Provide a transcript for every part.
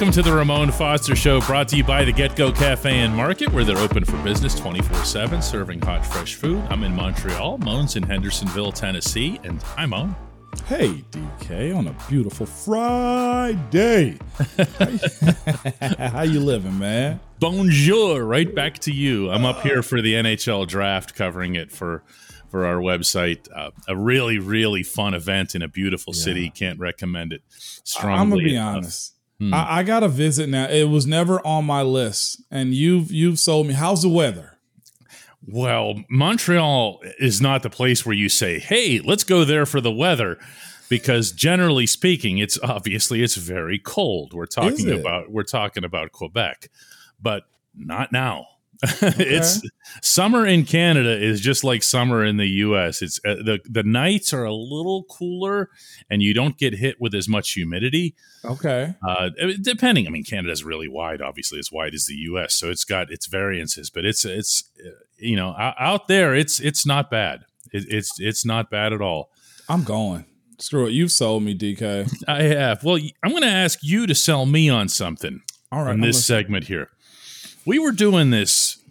Welcome to the Ramon Foster Show, brought to you by the Get Go Cafe and Market, where they're open for business 24 7, serving hot, fresh food. I'm in Montreal. Moan's in Hendersonville, Tennessee. And hi, Moan. Hey, DK, on a beautiful Friday. How you living, man? Bonjour. Right back to you. I'm up here for the NHL draft, covering it for for our website. Uh, a really, really fun event in a beautiful yeah. city. Can't recommend it strongly. I'm gonna be enough. honest. Hmm. I, I got to visit now. It was never on my list, and you've you've sold me. How's the weather? Well, Montreal is not the place where you say, "Hey, let's go there for the weather." Because generally speaking, it's obviously it's very cold. We're talking about we're talking about Quebec, but not now. Okay. it's summer in Canada is just like summer in the U.S. It's uh, the the nights are a little cooler, and you don't get hit with as much humidity. Okay, uh, depending. I mean, Canada's really wide, obviously as wide as the U.S., so it's got its variances. But it's it's uh, you know out there, it's it's not bad. It, it's it's not bad at all. I'm going. Screw it. You've sold me, DK. I have. Well, I'm going to ask you to sell me on something. All right. In this segment here we were doing this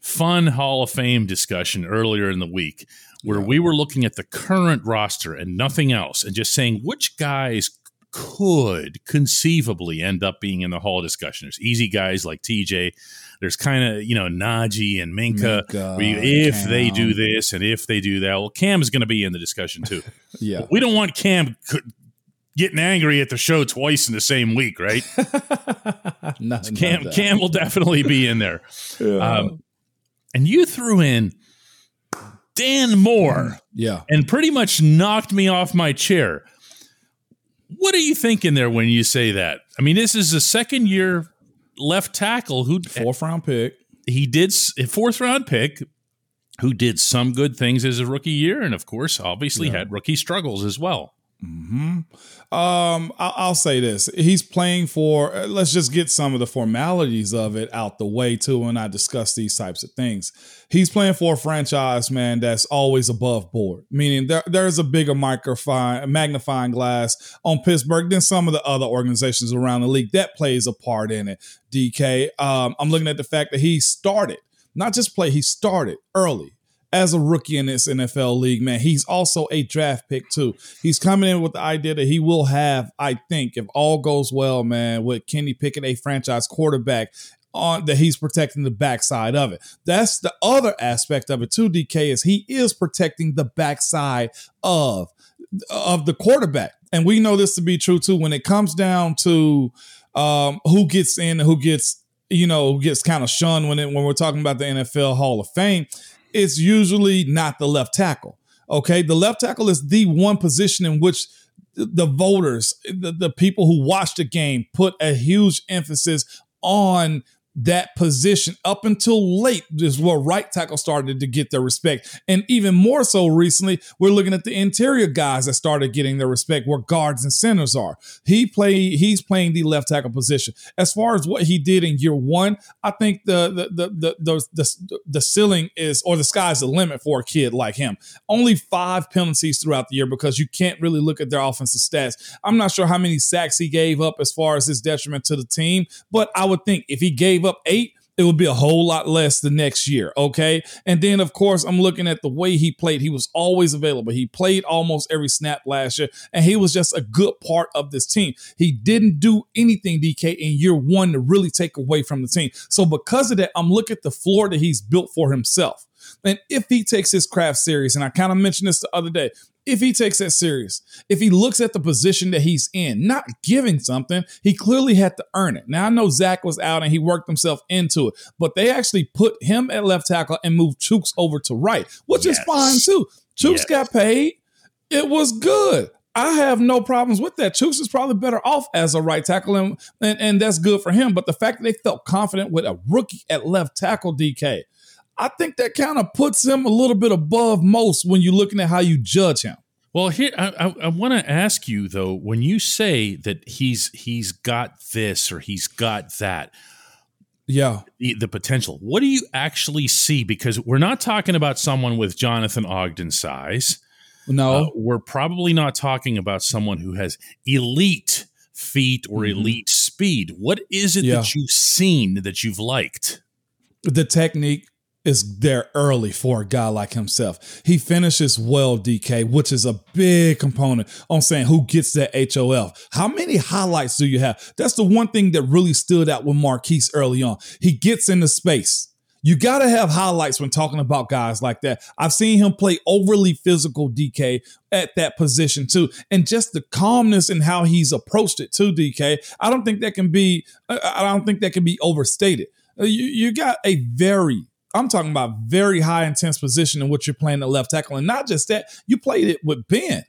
fun Hall of Fame discussion earlier in the week where we were looking at the current roster and nothing else and just saying which guys could conceivably end up being in the Hall discussion. There's easy guys like TJ. There's kind of, you know, Najee and Minka. Minkah you, if Cam. they do this and if they do that, well, Cam is going to be in the discussion too. yeah. But we don't want Cam getting angry at the show twice in the same week, right? no, Cam, Cam will definitely be in there. Yeah. Um, and you threw in Dan Moore. Yeah. And pretty much knocked me off my chair. What are you thinking there when you say that? I mean, this is a second year left tackle who fourth round pick. He did fourth round pick who did some good things as a rookie year and of course obviously yeah. had rookie struggles as well. Hmm. Um. I'll say this: he's playing for. Uh, let's just get some of the formalities of it out the way too, when I discuss these types of things. He's playing for a franchise, man, that's always above board. Meaning there, there's a bigger microphone, magnifying glass on Pittsburgh than some of the other organizations around the league. That plays a part in it. DK. Um, I'm looking at the fact that he started, not just play, he started early as a rookie in this NFL league, man. He's also a draft pick too. He's coming in with the idea that he will have, I think, if all goes well, man, with Kenny Pickett, a franchise quarterback. On that he's protecting the backside of it. That's the other aspect of it too. DK is he is protecting the backside of of the quarterback, and we know this to be true too. When it comes down to um, who gets in, who gets you know gets kind of shunned when it, when we're talking about the NFL Hall of Fame it's usually not the left tackle. Okay. The left tackle is the one position in which the voters, the, the people who watch the game, put a huge emphasis on that position up until late is where right tackle started to get their respect. And even more so recently, we're looking at the interior guys that started getting their respect where guards and centers are. He play he's playing the left tackle position. As far as what he did in year one, I think the the the the the, the, ceiling is or the sky's the limit for a kid like him. Only five penalties throughout the year because you can't really look at their offensive stats. I'm not sure how many sacks he gave up as far as his detriment to the team, but I would think if he gave up eight, it would be a whole lot less the next year. Okay. And then, of course, I'm looking at the way he played. He was always available. He played almost every snap last year, and he was just a good part of this team. He didn't do anything, DK, in year one to really take away from the team. So, because of that, I'm looking at the floor that he's built for himself. And if he takes his craft serious, and I kind of mentioned this the other day, if he takes that serious, if he looks at the position that he's in, not giving something, he clearly had to earn it. Now I know Zach was out and he worked himself into it, but they actually put him at left tackle and moved Chuks over to right, which yes. is fine too. Chuks yes. got paid. It was good. I have no problems with that. Chuks is probably better off as a right tackle, and, and, and that's good for him. But the fact that they felt confident with a rookie at left tackle, DK, I think that kind of puts him a little bit above most when you're looking at how you judge him. Well, here I, I, I want to ask you though, when you say that he's he's got this or he's got that, yeah, the, the potential. What do you actually see? Because we're not talking about someone with Jonathan Ogden size. No, uh, we're probably not talking about someone who has elite feet or mm-hmm. elite speed. What is it yeah. that you've seen that you've liked? The technique is there early for a guy like himself. He finishes well, DK, which is a big component on saying who gets that HOF. How many highlights do you have? That's the one thing that really stood out with Maurkice early on. He gets into space. You got to have highlights when talking about guys like that. I've seen him play overly physical DK at that position too. And just the calmness and how he's approached it too, DK. I don't think that can be, I don't think that can be overstated. Uh, you, you got a very I'm talking about very high intense position in which you're playing the left tackle. And not just that, you played it with Ben.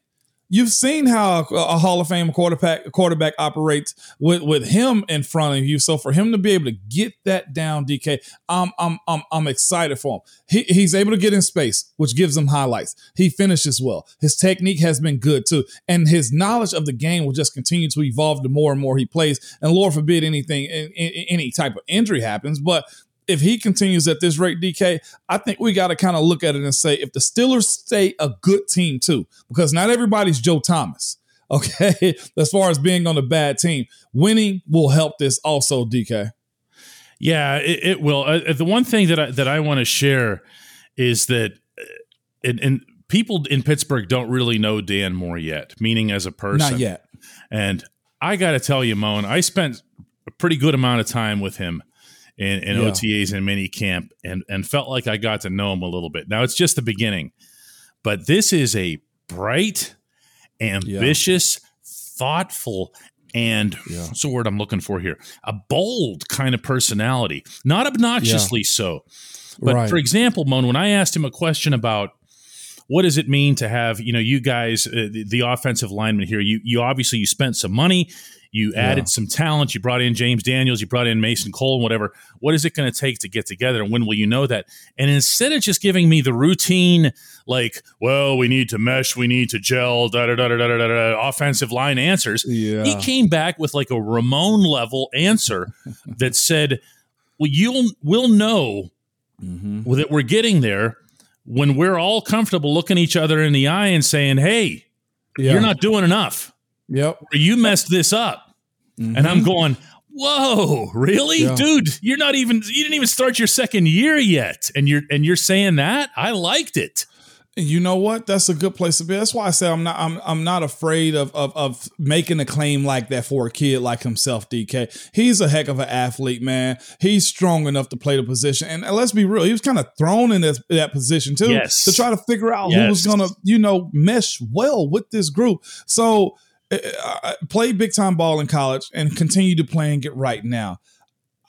You've seen how a Hall of Fame quarterback quarterback operates with, with him in front of you. So for him to be able to get that down, DK, I'm I'm I'm, I'm excited for him. He, he's able to get in space, which gives him highlights. He finishes well. His technique has been good too, and his knowledge of the game will just continue to evolve the more and more he plays. And Lord forbid anything, any type of injury happens, but if he continues at this rate, DK, I think we got to kind of look at it and say if the Steelers stay a good team too, because not everybody's Joe Thomas. Okay, as far as being on a bad team, winning will help this also, DK. Yeah, it, it will. Uh, the one thing that I, that I want to share is that, uh, and, and people in Pittsburgh don't really know Dan Moore yet, meaning as a person. Not yet. And I got to tell you, Moan, I spent a pretty good amount of time with him in, in yeah. OTAs and mini camp and, and felt like I got to know him a little bit. Now it's just the beginning, but this is a bright, ambitious, yeah. thoughtful, and yeah. what's the word I'm looking for here? A bold kind of personality, not obnoxiously so. But right. for example, Moan, when I asked him a question about what does it mean to have you know you guys uh, the, the, offensive lineman here you you obviously you spent some money you added yeah. some talent. You brought in James Daniels. You brought in Mason Cole and whatever. What is it going to take to get together? And when will you know that? And instead of just giving me the routine, like, well, we need to mesh, we need to gel, da da da da da da, da offensive line answers, yeah. he came back with like a Ramon level answer that said, well, you'll we'll know mm-hmm. that we're getting there when we're all comfortable looking each other in the eye and saying, hey, yeah. you're not doing enough. Yep. You messed this up. Mm-hmm. And I'm going, whoa, really? Yeah. Dude, you're not even you didn't even start your second year yet. And you're and you're saying that? I liked it. You know what? That's a good place to be. That's why I say I'm not I'm I'm not afraid of of, of making a claim like that for a kid like himself, DK. He's a heck of an athlete, man. He's strong enough to play the position. And, let's be real, he was kind of thrown in this, that position too yes. to try to figure out yes. who was gonna, you know, mesh well with this group. So play big time ball in college and continue to play and get right now.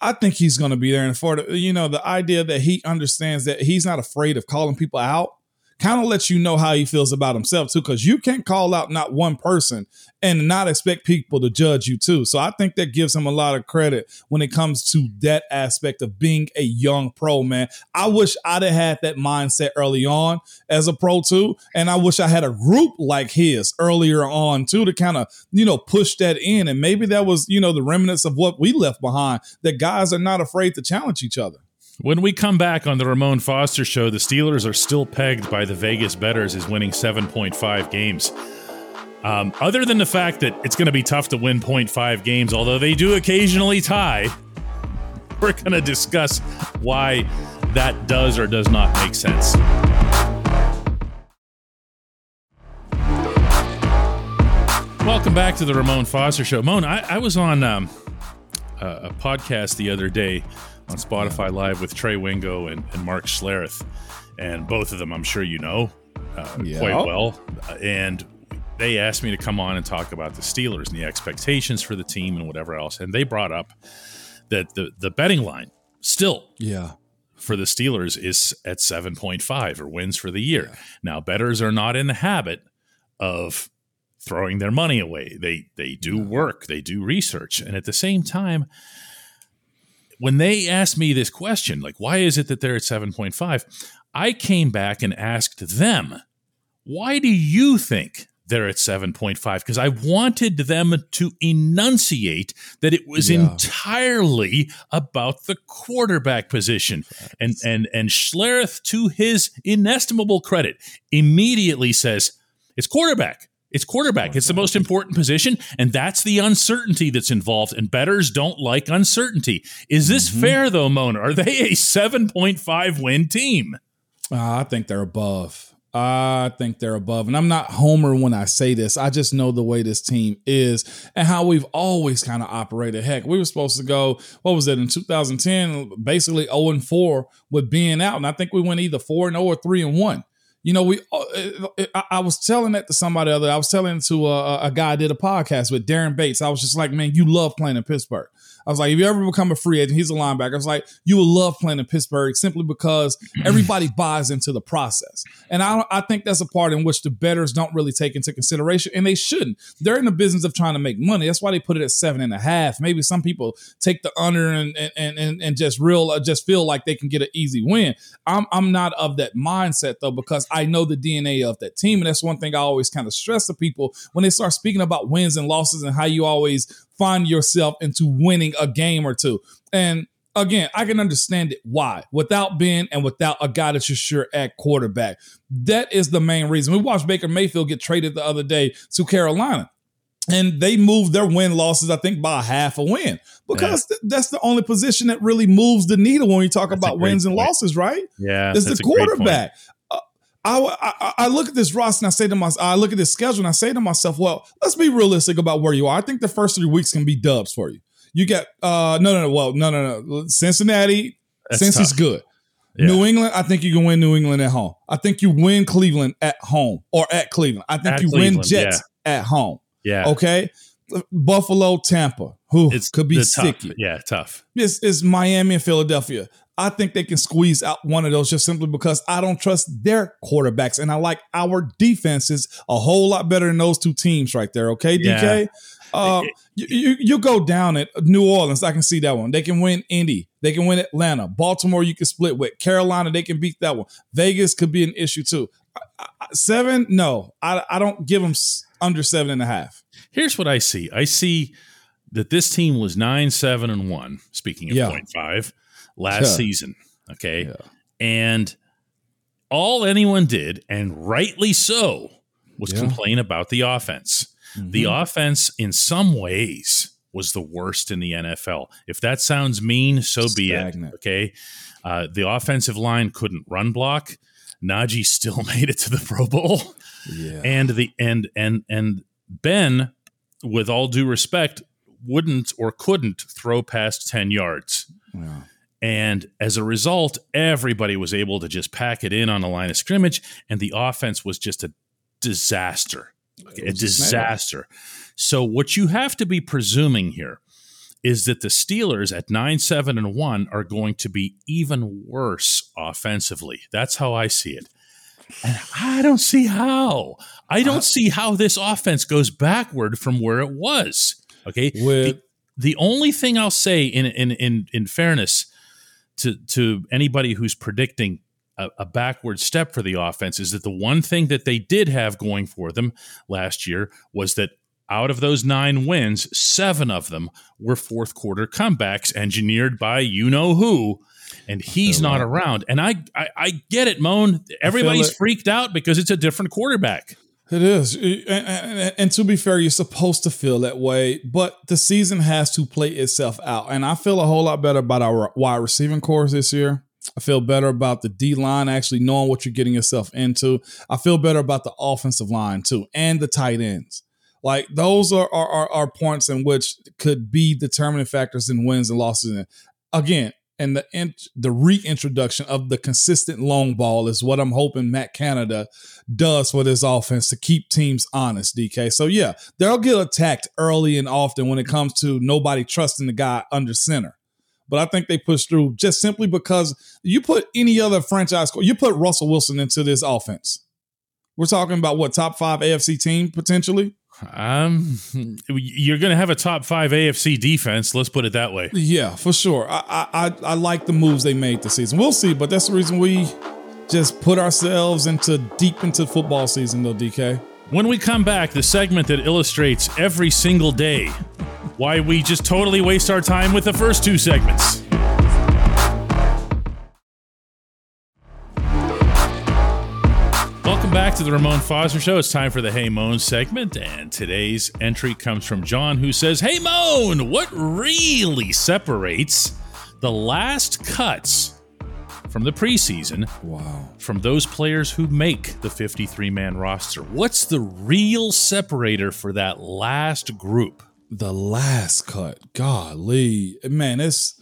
I think he's going to be there. in Florida. you know, the idea that he understands that he's not afraid of calling people out kind of lets you know how he feels about himself too, because you can't call out not one person and not expect people to judge you too. So I think that gives him a lot of credit when it comes to that aspect of being a young pro, man. I wish I'd have had that mindset early on as a pro too. And I wish I had a group like his earlier on too to kind of, you know, push that in. And maybe that was, you know, the remnants of what we left behind that guys are not afraid to challenge each other. When we come back on the Ramon Foster show, the Steelers are still pegged by the Vegas bettors as winning 7.5 games. Um, other than the fact that it's going to be tough to win 0.5 games, although they do occasionally tie, we're going to discuss why that does or does not make sense. Welcome back to the Ramon Foster Show. Moan, I, I was on um, a, a podcast the other day on Spotify Live with Trey Wingo and, and Mark Schlereth. And both of them, I'm sure you know uh, yeah. quite well. And they asked me to come on and talk about the Steelers and the expectations for the team and whatever else. And they brought up that the, the betting line still yeah for the Steelers is at 7.5 or wins for the year. Yeah. Now, bettors are not in the habit of throwing their money away. They they do work, they do research, and at the same time, when they asked me this question, like, why is it that they're at 7.5? I came back and asked them, why do you think they're at 7.5? Because I wanted them to enunciate that it was yeah. entirely about the quarterback position. And and and Schlereth, to his inestimable credit, immediately says, it's quarterback. It's quarterback. It's the most important position, and that's the uncertainty that's involved. And bettors don't like uncertainty. Is this mm-hmm. fair, though, Mona? Are they a 7.5 win team? Uh, I think they're above. I think they're above. And I'm not Homer when I say this. I just know the way this team is and how we've always kind of operated. Heck, we were supposed to go, what was it, in 2010, basically 0 and 4 with being out. And I think we went either 4 and 0 or 3 and 1. You know, we. Uh, uh, uh I was telling that to somebody other. I was telling to a, a guy I did a podcast with Daren Bates. I was just like, man, you love playing in Pittsburgh. I was like, if you ever become a free agent, he's a linebacker. I was like, you will love playing in Pittsburgh simply because everybody buys into the process. And I, I think that's a part in which the bettors don't really take into consideration, and they shouldn't. They're in the business of trying to make money. That's why they put it at seven and a half. Maybe some people take the under and and and, and just real uh, just feel like they can get an easy win. I'm I'm not of that mindset though because I know the DNA of that team, and that's one thing I always kind of stress to people when they start speaking about wins and losses and how you always find yourself into winning a game or two. And again, I can understand it why without Ben and without a guy that you're sure at quarterback. That is the main reason. We watched Baker Mayfield get traded the other day to Carolina. And they moved their win losses, I think, by half a win because yeah. th- that's the only position that really moves the needle when you talk that's about wins point. and losses, right? Yeah, it's the quarterback. I, I, I, look at this roster and I say to myself, I look at this schedule and I say to myself, well, let's be realistic about where you are. I think the first three weeks can be dubs for you. You get uh no no no well no no no Cincinnati That's since tough. it's good. Yeah. New England, I think you can win New England at home. I think you win Cleveland at home or at Cleveland. I think at you Cleveland, win Jets yeah. at home. Yeah. Okay. Buffalo, Tampa, who could be sticky. Tough. Yeah, tough. It's, it's Miami and Philadelphia. I think they can squeeze out one of those just simply because I don't trust their quarterbacks. And I like our defenses a whole lot better than those two teams right there. Okay, DK? Yeah. Uh, you, you, you go down at New Orleans. I can see that one. They can win Indy. They can win Atlanta. Baltimore, you can split with. Carolina, they can beat that one. Vegas could be an issue too. Seven, no, I, I don't give them under seven and a half. Here's what I see. I see that this team was nine, seven, and one. Speaking of yeah. point five, last yeah. season. Okay. Yeah. And all anyone did, and rightly so, was yeah. complain about the offense. Mm-hmm. The offense, in some ways, was the worst in the NFL. If that sounds mean, so Stagnant. be it. Okay. Uh, the offensive line couldn't run block. Najee still made it to the Pro Bowl. Yeah. And the and and and Ben, with all due respect, wouldn't or couldn't throw past 10 yards. Yeah. And as a result, everybody was able to just pack it in on the line of scrimmage, and the offense was just a disaster. A disaster. So, what you have to be presuming here is that the Steelers at 9 7 and 1 are going to be even worse offensively. That's how I see it. And I don't see how. I don't uh, see how this offense goes backward from where it was. Okay. With, the, the only thing I'll say in in in in fairness to to anybody who's predicting a, a, backward step for the offense is that the one thing that they did have going for them last year was that out of those nine wins, seven of them were fourth quarter comebacks engineered by you know who. And he's not around. And I, I, I get it, Moan. Everybody's freaked out because it's a different quarterback. It is. And, to be fair, you're supposed to feel that way, but the season has to play itself out. And I feel a whole lot better about our wide receiving course this year. I feel better about the D line actually knowing what you're getting yourself into. I feel better about the offensive line too, and the tight ends. Like those are are, are, are points in which could be determining factors in wins and losses. And again, and the the reintroduction of the consistent long ball is what I'm hoping Matt Canada does for this offense to keep teams honest, DK. So yeah, they'll get attacked early and often when it comes to nobody trusting the guy under center. But I think they push through just simply because you put any other franchise, you put Russell Wilson into this offense. We're talking about what top five AFC team potentially. Um, you're going to have a top five AFC defense. Let's put it that way. Yeah, for sure. I, I I like the moves they made this season. We'll see, but that's the reason we just put ourselves into deep into football season, though. DK. When we come back, the segment that illustrates every single day why we just totally waste our time with the first two segments. Back to the Ramon Foster Show. It's time for the Hey Moan segment, and today's entry comes from John, who says, Hey Moan, what really separates the last cuts from the preseason Wow. from those players who make the 53 man roster? What's the real separator for that last group? The last cut. Golly. Man, it's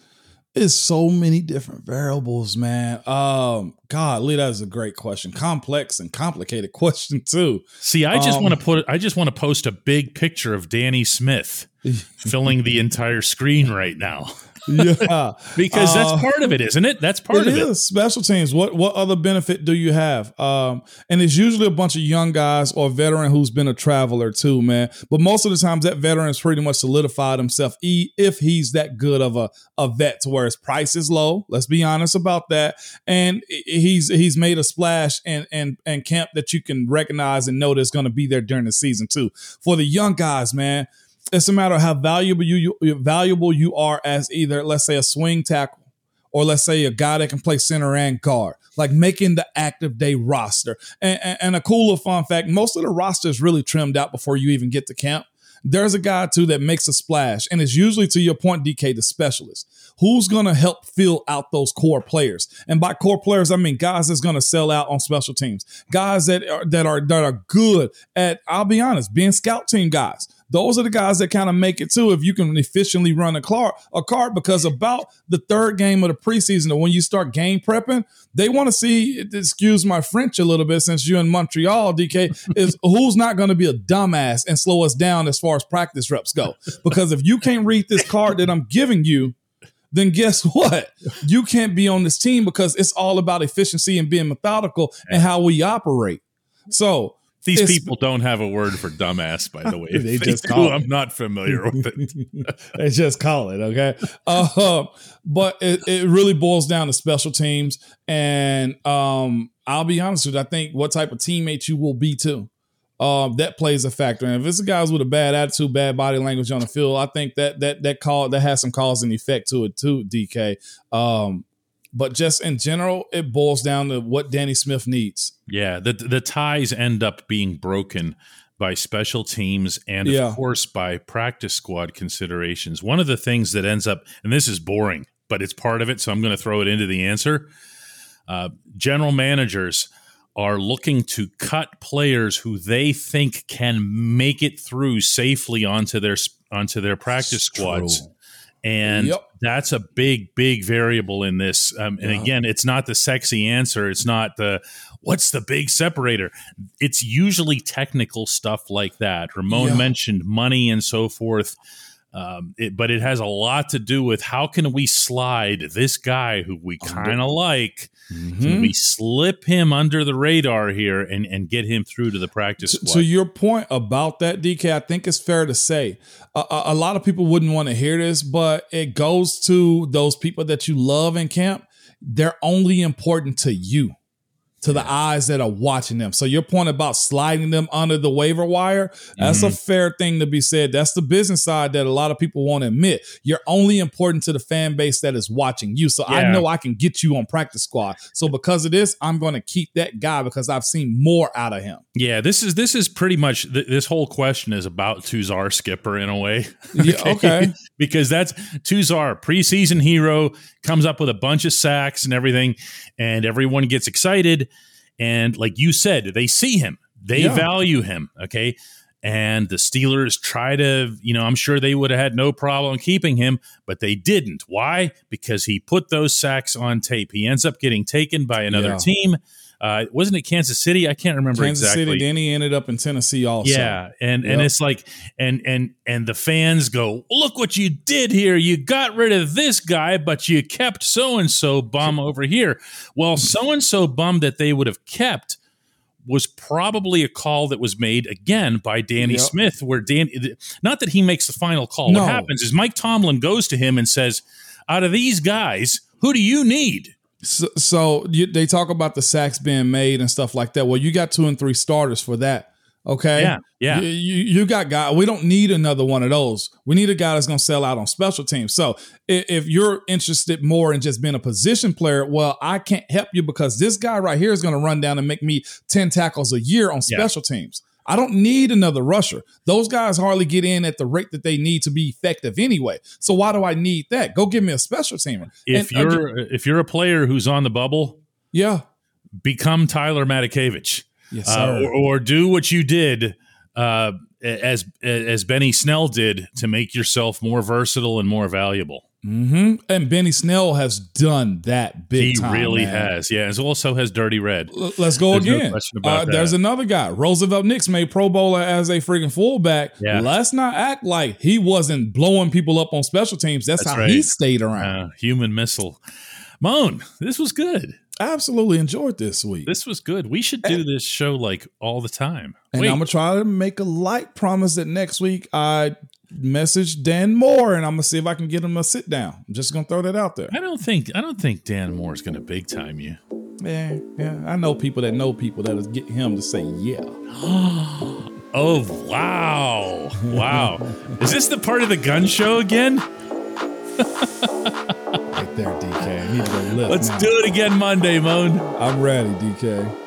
it's so many different variables, man. Um, God, Lee, that is a great question. Complex and complicated question too. See, I just Um, want to put I just want to post a big picture of Danny Smith filling the entire screen right now. Yeah. Because that's Uh, part of it, isn't it? That's part It of it. is special teams. What what other benefit do you have? Um, and it's usually a bunch of young guys or a veteran who's been a traveler too, man. But most of the times, that veteran's pretty much solidified himself. E- if he's that good of a a vet, to where his price is low. Let's be honest about that. And he's he's made a splash and and and camp that you can recognize and know that's going to be there during the season too. For the young guys, man. It's a matter of how valuable you, you valuable you are as either let's say a swing tackle or let's say a guy that can play center and guard, like making the active day roster. And, and, and a cooler fun fact: most of the roster is really trimmed out before you even get to camp. There's a guy too that makes a splash, and it's usually to your point, DK, the specialist. Who's gonna help fill out those core players? And by core players, I mean guys that's gonna sell out on special teams, guys that are that are that are good at. I'll be honest, being scout team guys. Those are the guys that kind of make it too if you can efficiently run a car a card because about the third game of the preseason or when you start game prepping, they want to see excuse my French a little bit since you're in Montreal, DK, is who's not going to be a dumbass and slow us down as far as practice reps go. Because if you can't read this card that I'm giving you, then guess what? You can't be on this team because it's all about efficiency and being methodical and how we operate. So These It's- people don't have a word for dumbass, by the way. They they just do, call it. I'm not familiar with it. they just call it okay uh, but it, it really boils down to special teams and um i'll be honest with you i think what type of teammate you will be too um that plays a factor and if it's the guys with a bad attitude bad body language on the field i think that that that call that has some cause and effect to it too dk um but just in general it boils down to what danny smith needs Yeah, the the ties end up being broken by special teams and Yeah. of course by practice squad considerations. One of the things that ends up, and this is boring, but it's part of it, so I'm going to throw it into the answer. Uh, general managers are looking to cut players who they think can make it through safely onto their onto their practice squads. True. And Yep. that's a big, big variable in this. Um, and Yeah. again, it's not the sexy answer. It's not the what's the big separator. It's usually technical stuff like that. Ramon Yeah. mentioned money and so forth. Um, it, but it has a lot to do with how can we slide this guy who we kind of like? Mhm. Can we slip him under the radar here and, and get him through to the practice squad? to your point about that, DK, I think it's fair to say a, a, a lot of people wouldn't want to hear this, but it goes to those people that you love in camp. They're only important to you, to the eyes that are watching them. So your point about sliding them under the waiver wire, that's a mm-hmm. fair thing to be said. That's the business side that a lot of people won't admit. You're only important to the fan base that is watching you. So I know I can get you on practice squad. So because of this, I'm going to keep that guy because I've seen more out of him. Yeah, this is this is pretty much th- this whole question is about Tuzar Skipper in a way. Yeah, okay. because that's Tuzar, preseason hero, comes up with a bunch of sacks and everything, and everyone gets excited. And like you said, they see him, they Yeah. value him. Okay. And the Steelers try to, you know, I'm sure they would have had no problem keeping him, but they didn't. Why? Because he put those sacks on tape. He ends up getting taken by another Yeah. team. Uh, wasn't it Kansas City? I can't remember Kansas exactly. City. Then he ended up in Tennessee also. Yeah, and and it's like and and and the fans go, look what you did here. You got rid of this guy, but you kept so and so bum over here. Well, so and so bum that they would have kept was probably a call that was made again by Danny Yep. Smith, where Dan, not that he makes the final call. No. What happens is Mike Tomlin goes to him and says, "Out of these guys, who do you need?" So, so you, they talk about the sacks being made and stuff like that. Well, you got two and three starters for that. Okay. Yeah. Yeah. You, you, you got guy. We don't need another one of those. We need a guy that's going to sell out on special teams. So if, if you're interested more in just being a position player, well, I can't help you because this guy right here is going to run down and make me 10 tackles a year on Yeah. special teams. I don't need another rusher. Those guys hardly get in at the rate that they need to be effective anyway. So why do I need that? Go give me a special teamer. If And you're if you're a player who's on the bubble, yeah. become Tyler Matakevich. Yes, uh, or, or do what you did uh, as as Benny Snell did to make yourself more versatile and more valuable. Hmm And Benny Snell has done that big he time. really man. has, yeah. As also has Dirty Red. L- Let's go There's no again. about Uh, there's another guy, Roosevelt Nix, made Pro Bowler as a freaking fullback. Yeah. Let's not act like he wasn't blowing people up on special teams. That's, That's how right. he stayed around. Uh, human missile. Moan, this was good. Absolutely enjoyed this week. This was good. We should do this show like all the time. and Wait, I'm gonna try to make a light promise that next week I message Dan Moore and I'm gonna see if I can get him a sit down. I'm just gonna throw that out there. I don't think I don't think Dan Moore is going to big time you. Yeah, yeah. I know people that know people that'll get him to say yeah. Oh wow, wow! is this the part of the gun show again? Right there, DK. I need to go lift. Let's now. do it again Monday, Moan. I'm ready, DK.